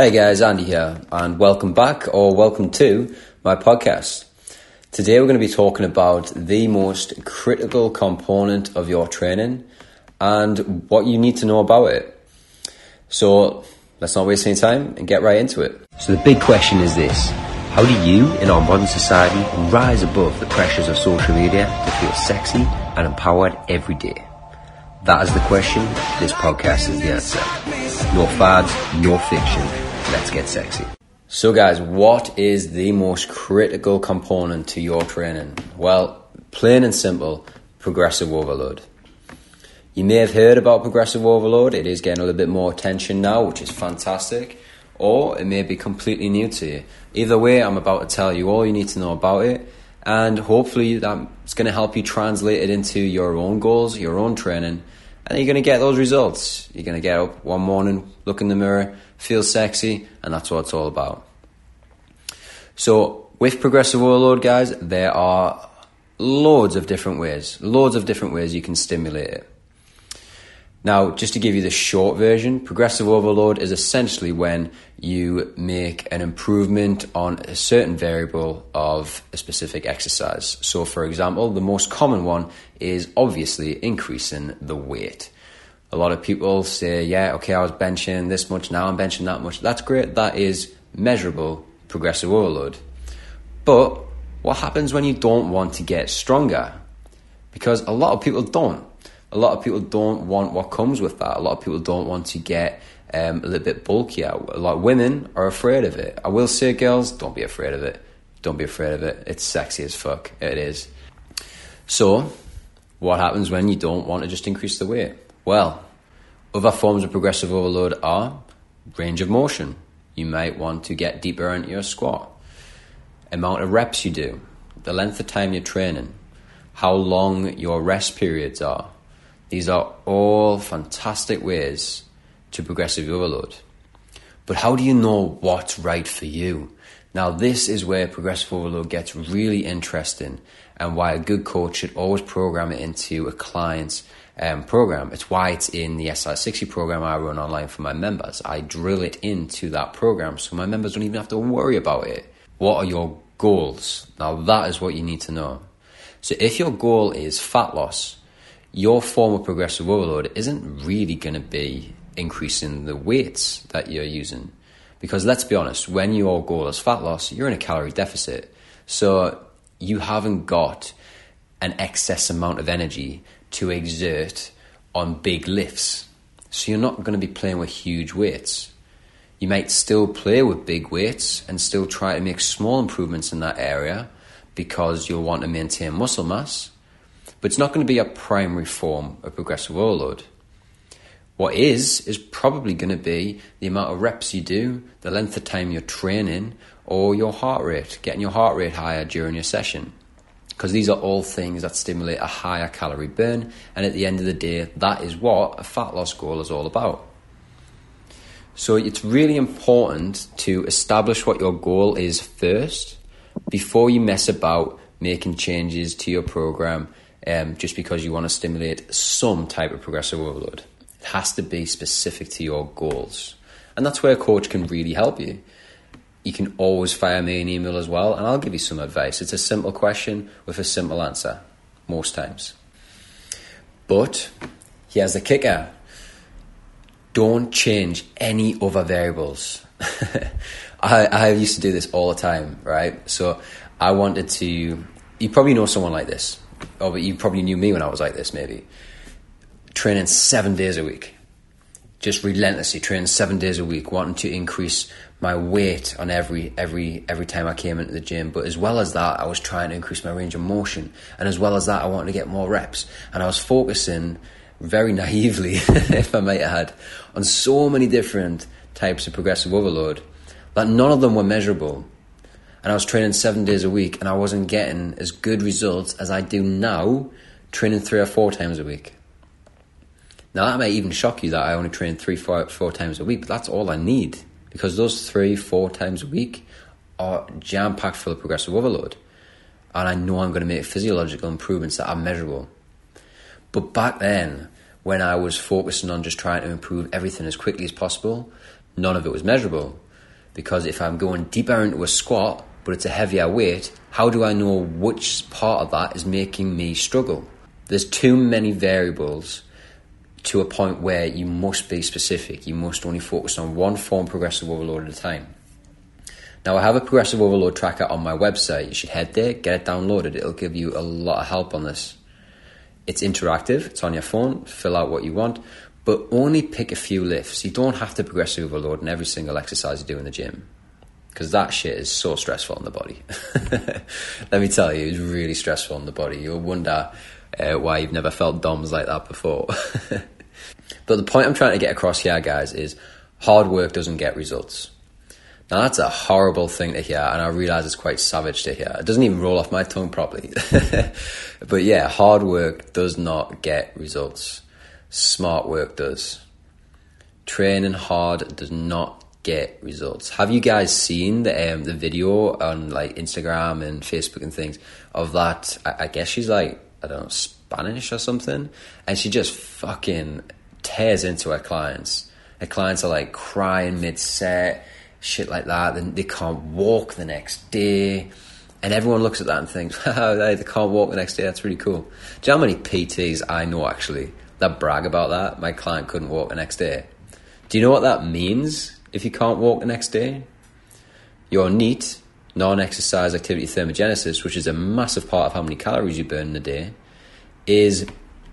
Hey guys, Andy here, and welcome back or welcome to my podcast. Today we're going to be talking about the most critical component of your training and what you need to know about it. So let's not waste any time and get right into it. So the big question is this. How do you, in our modern society, rise above the pressures of social media to feel sexy and empowered every day? That is the question. This podcast is the answer. No fads, no fiction. Let's get sexy. So, guys, what is the most critical component to your training? Well, plain and simple, progressive overload. You may have heard about progressive overload. It is getting a little bit more attention now, which is fantastic. Or it may be completely new to you. Either way, I'm about to tell you all you need to know about it. And hopefully, that's going to help you translate it into your own goals, your own training, and you're going to get those results. You're going to get up one morning, look in the mirror, feel sexy, and that's what it's all about. So, with progressive overload, guys, there are loads of different ways, loads of different ways you can stimulate it. Now, just to give you the short version, progressive overload is essentially when you make an improvement on a certain variable of a specific exercise. So, for example, the most common one is obviously increasing the weight. A lot of people say, yeah, okay, I was benching this much, now I'm benching that much. That's great. That is measurable progressive overload. But what happens when you don't want to get stronger? Because a lot of people don't a lot of people don't want what comes with that. A lot of people don't want to get um, a little bit bulkier. A lot of women are afraid of it. I will say, girls, don't be afraid of it. Don't be afraid of it. It's sexy as fuck. It is. So, what happens when you don't want to just increase the weight? Well, other forms of progressive overload are range of motion. You might want to get deeper into your squat, amount of reps you do, the length of time you're training, how long your rest periods are, these are all fantastic ways to progressive overload. But how do you know what's right for you? Now, this is where progressive overload gets really interesting and why a good coach should always program it into a client's um, program. It's why it's in the SI60 program I run online for my members. I drill it into that program so my members don't even have to worry about it. What are your goals? Now, that is what you need to know. So, if your goal is fat loss, your form of progressive overload isn't really going to be increasing the weights that you're using. Because let's be honest, when your goal is fat loss, you're in a calorie deficit. So you haven't got an excess amount of energy to exert on big lifts. So you're not going to be playing with huge weights. You might still play with big weights and still try to make small improvements in that area because you'll want to maintain muscle mass but it's not going to be a primary form of progressive overload. What is, is probably going to be the amount of reps you do, the length of time you're training, or your heart rate, getting your heart rate higher during your session. Because these are all things that stimulate a higher calorie burn, and at the end of the day, that is what a fat loss goal is all about. So it's really important to establish what your goal is first before you mess about making changes to your program um, just because you want to stimulate some type of progressive overload. It has to be specific to your goals. And that's where a coach can really help you. You can always fire me an email as well, and I'll give you some advice. It's a simple question with a simple answer, most times. But here's the kicker don't change any other variables. I, I used to do this all the time, right? So I wanted to, you probably know someone like this oh, but you probably knew me when I was like this, maybe. Training seven days a week, just relentlessly training seven days a week, wanting to increase my weight on every every every time I came into the gym. But as well as that, I was trying to increase my range of motion, and as well as that, I wanted to get more reps, and I was focusing very naively, if I might add, on so many different types of progressive overload that none of them were measurable and I was training seven days a week, and I wasn't getting as good results as I do now, training three or four times a week. Now that may even shock you that I only train three, four, four times a week, but that's all I need because those three, four times a week are jam packed full of progressive overload, and I know I'm going to make physiological improvements that are measurable. But back then, when I was focusing on just trying to improve everything as quickly as possible, none of it was measurable. Because if I'm going deeper into a squat, but it's a heavier weight, how do I know which part of that is making me struggle? There's too many variables to a point where you must be specific. You must only focus on one form progressive overload at a time. Now, I have a progressive overload tracker on my website. You should head there, get it downloaded. It'll give you a lot of help on this. It's interactive, it's on your phone, fill out what you want, but only pick a few lifts. You don't have to progressive overload in every single exercise you do in the gym because that shit is so stressful on the body. Let me tell you, it's really stressful on the body. You'll wonder uh, why you've never felt DOMs like that before. but the point I'm trying to get across here, guys, is hard work doesn't get results. Now that's a horrible thing to hear, and I realize it's quite savage to hear. It doesn't even roll off my tongue properly. but yeah, hard work does not get results. Smart work does. Training hard does not get results. Have you guys seen the um, the video on like Instagram and Facebook and things of that? I, I guess she's like I don't know Spanish or something, and she just fucking tears into her clients. Her clients are like crying mid set shit like that. Then they can't walk the next day. And everyone looks at that and thinks, oh, they can't walk the next day. That's really cool. Do you know how many PTs I know actually that brag about that? My client couldn't walk the next day. Do you know what that means if you can't walk the next day? Your NEAT, non exercise activity thermogenesis, which is a massive part of how many calories you burn in a day, is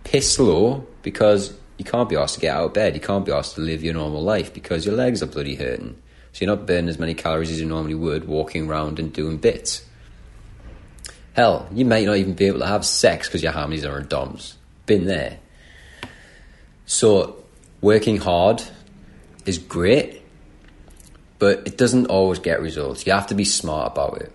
piss low because you can't be asked to get out of bed. You can't be asked to live your normal life because your legs are bloody hurting. So you're not burning as many calories as you normally would walking around and doing bits. Hell, you might not even be able to have sex because your harmonies are in DOMs. Been there. So, working hard is great, but it doesn't always get results. You have to be smart about it.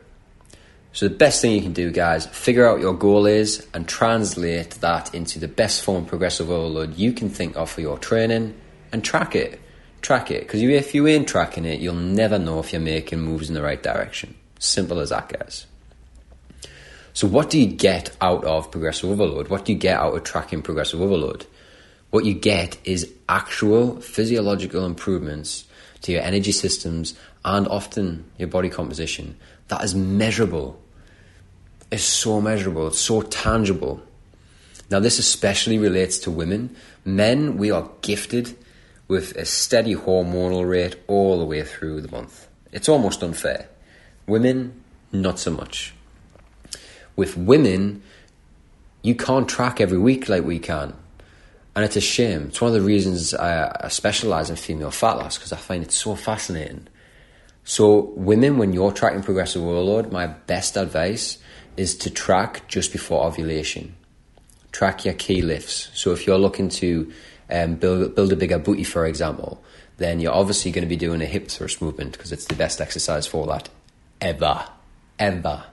So, the best thing you can do, guys, figure out your goal is and translate that into the best form of progressive overload you can think of for your training and track it track it because if you ain't tracking it, you'll never know if you're making moves in the right direction. Simple as that, guys. So, what do you get out of progressive overload? What do you get out of tracking progressive overload? What you get is actual physiological improvements to your energy systems and often your body composition that is measurable. It's so measurable, it's so tangible. Now, this especially relates to women. Men, we are gifted with a steady hormonal rate all the way through the month. It's almost unfair. Women, not so much. With women, you can't track every week like we can. And it's a shame. It's one of the reasons I, I specialize in female fat loss because I find it so fascinating. So, women, when you're tracking progressive overload, my best advice is to track just before ovulation. Track your key lifts. So, if you're looking to um, build build a bigger booty, for example, then you're obviously going to be doing a hip thrust movement because it's the best exercise for that ever, ever.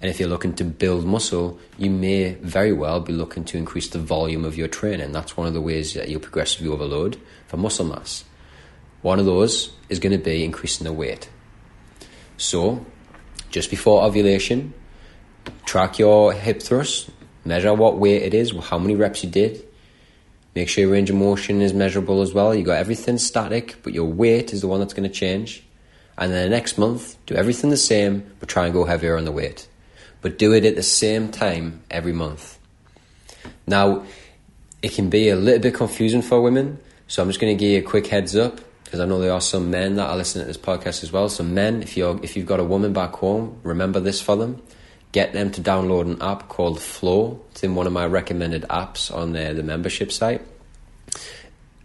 And if you're looking to build muscle, you may very well be looking to increase the volume of your training. That's one of the ways that you'll progressively overload for muscle mass. One of those is going to be increasing the weight. So, just before ovulation, track your hip thrust, measure what weight it is, how many reps you did, Make sure your range of motion is measurable as well. You got everything static, but your weight is the one that's going to change. And then the next month, do everything the same, but try and go heavier on the weight. But do it at the same time every month. Now, it can be a little bit confusing for women, so I'm just going to give you a quick heads up because I know there are some men that are listening to this podcast as well. So, men, if you're if you've got a woman back home, remember this for them get them to download an app called Flow. It's in one of my recommended apps on the, the membership site.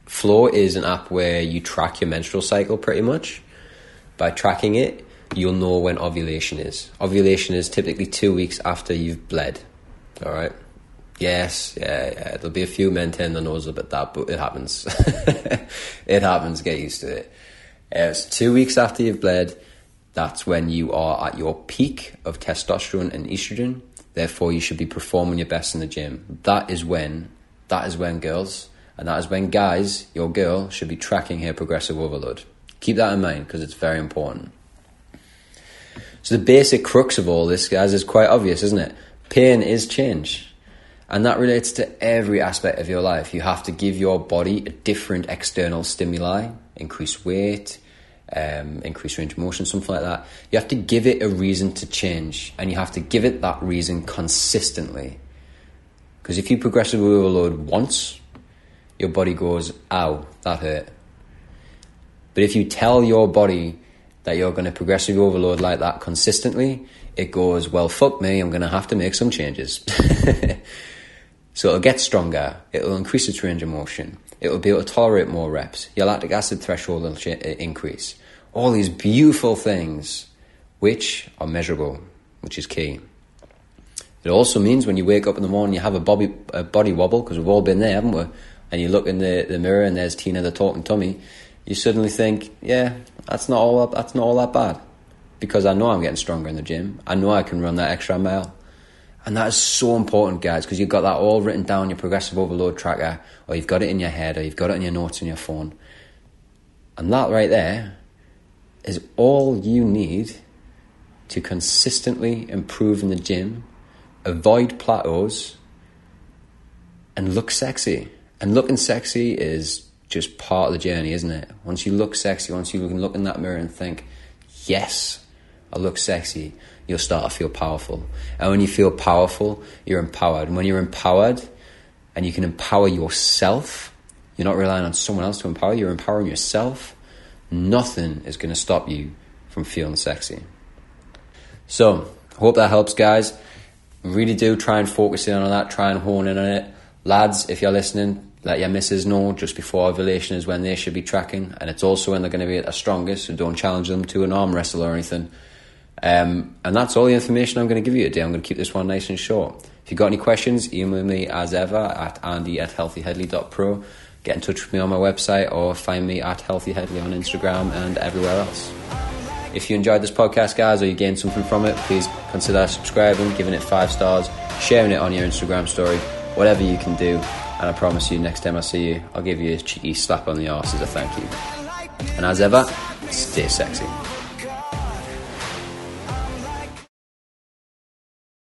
Flow is an app where you track your menstrual cycle pretty much. By tracking it, you'll know when ovulation is. Ovulation is typically two weeks after you've bled. All right. Yes, yeah, yeah. There'll be a few men turn their nose up at that, but it happens. it happens. Get used to it. Uh, it's two weeks after you've bled that's when you are at your peak of testosterone and estrogen. Therefore, you should be performing your best in the gym. That is when, that is when girls, and that is when guys, your girl should be tracking her progressive overload. Keep that in mind because it's very important. So the basic crux of all this, guys, is quite obvious, isn't it? Pain is change. And that relates to every aspect of your life. You have to give your body a different external stimuli, increase weight, um, increase range of motion, something like that. You have to give it a reason to change, and you have to give it that reason consistently. Because if you progressively overload once, your body goes, ow, that hurt. But if you tell your body that you're going to progressively overload like that consistently, it goes, well, fuck me, I'm going to have to make some changes. so it'll get stronger, it'll increase its range of motion, it will be able to tolerate more reps, your lactic acid threshold will increase. All these beautiful things, which are measurable, which is key. It also means when you wake up in the morning, you have a body, a body wobble, because we've all been there, haven't we? And you look in the, the mirror and there's Tina the talking tummy, you suddenly think, yeah, that's not all that's not all that bad. Because I know I'm getting stronger in the gym. I know I can run that extra mile. And that is so important, guys, because you've got that all written down your progressive overload tracker, or you've got it in your head, or you've got it in your notes on your phone. And that right there is all you need to consistently improve in the gym, avoid plateaus, and look sexy. And looking sexy is just part of the journey, isn't it? Once you look sexy, once you can look in that mirror and think, yes, I look sexy, you'll start to feel powerful. And when you feel powerful, you're empowered. And when you're empowered and you can empower yourself, you're not relying on someone else to empower you, you're empowering yourself, nothing is going to stop you from feeling sexy. So, hope that helps, guys. Really do try and focus in on that, try and hone in on it. Lads, if you're listening, let your missus know just before ovulation is when they should be tracking, and it's also when they're going to be at their strongest, so don't challenge them to an arm wrestle or anything. Um, and that's all the information I'm going to give you today. I'm going to keep this one nice and short. If you've got any questions, email me as ever at andy at healthyheadley.pro. Get in touch with me on my website or find me at healthyheadley on Instagram and everywhere else. If you enjoyed this podcast, guys, or you gained something from it, please consider subscribing, giving it five stars, sharing it on your Instagram story, whatever you can do. And I promise you, next time I see you, I'll give you a cheeky slap on the arse as a thank you. And as ever, stay sexy.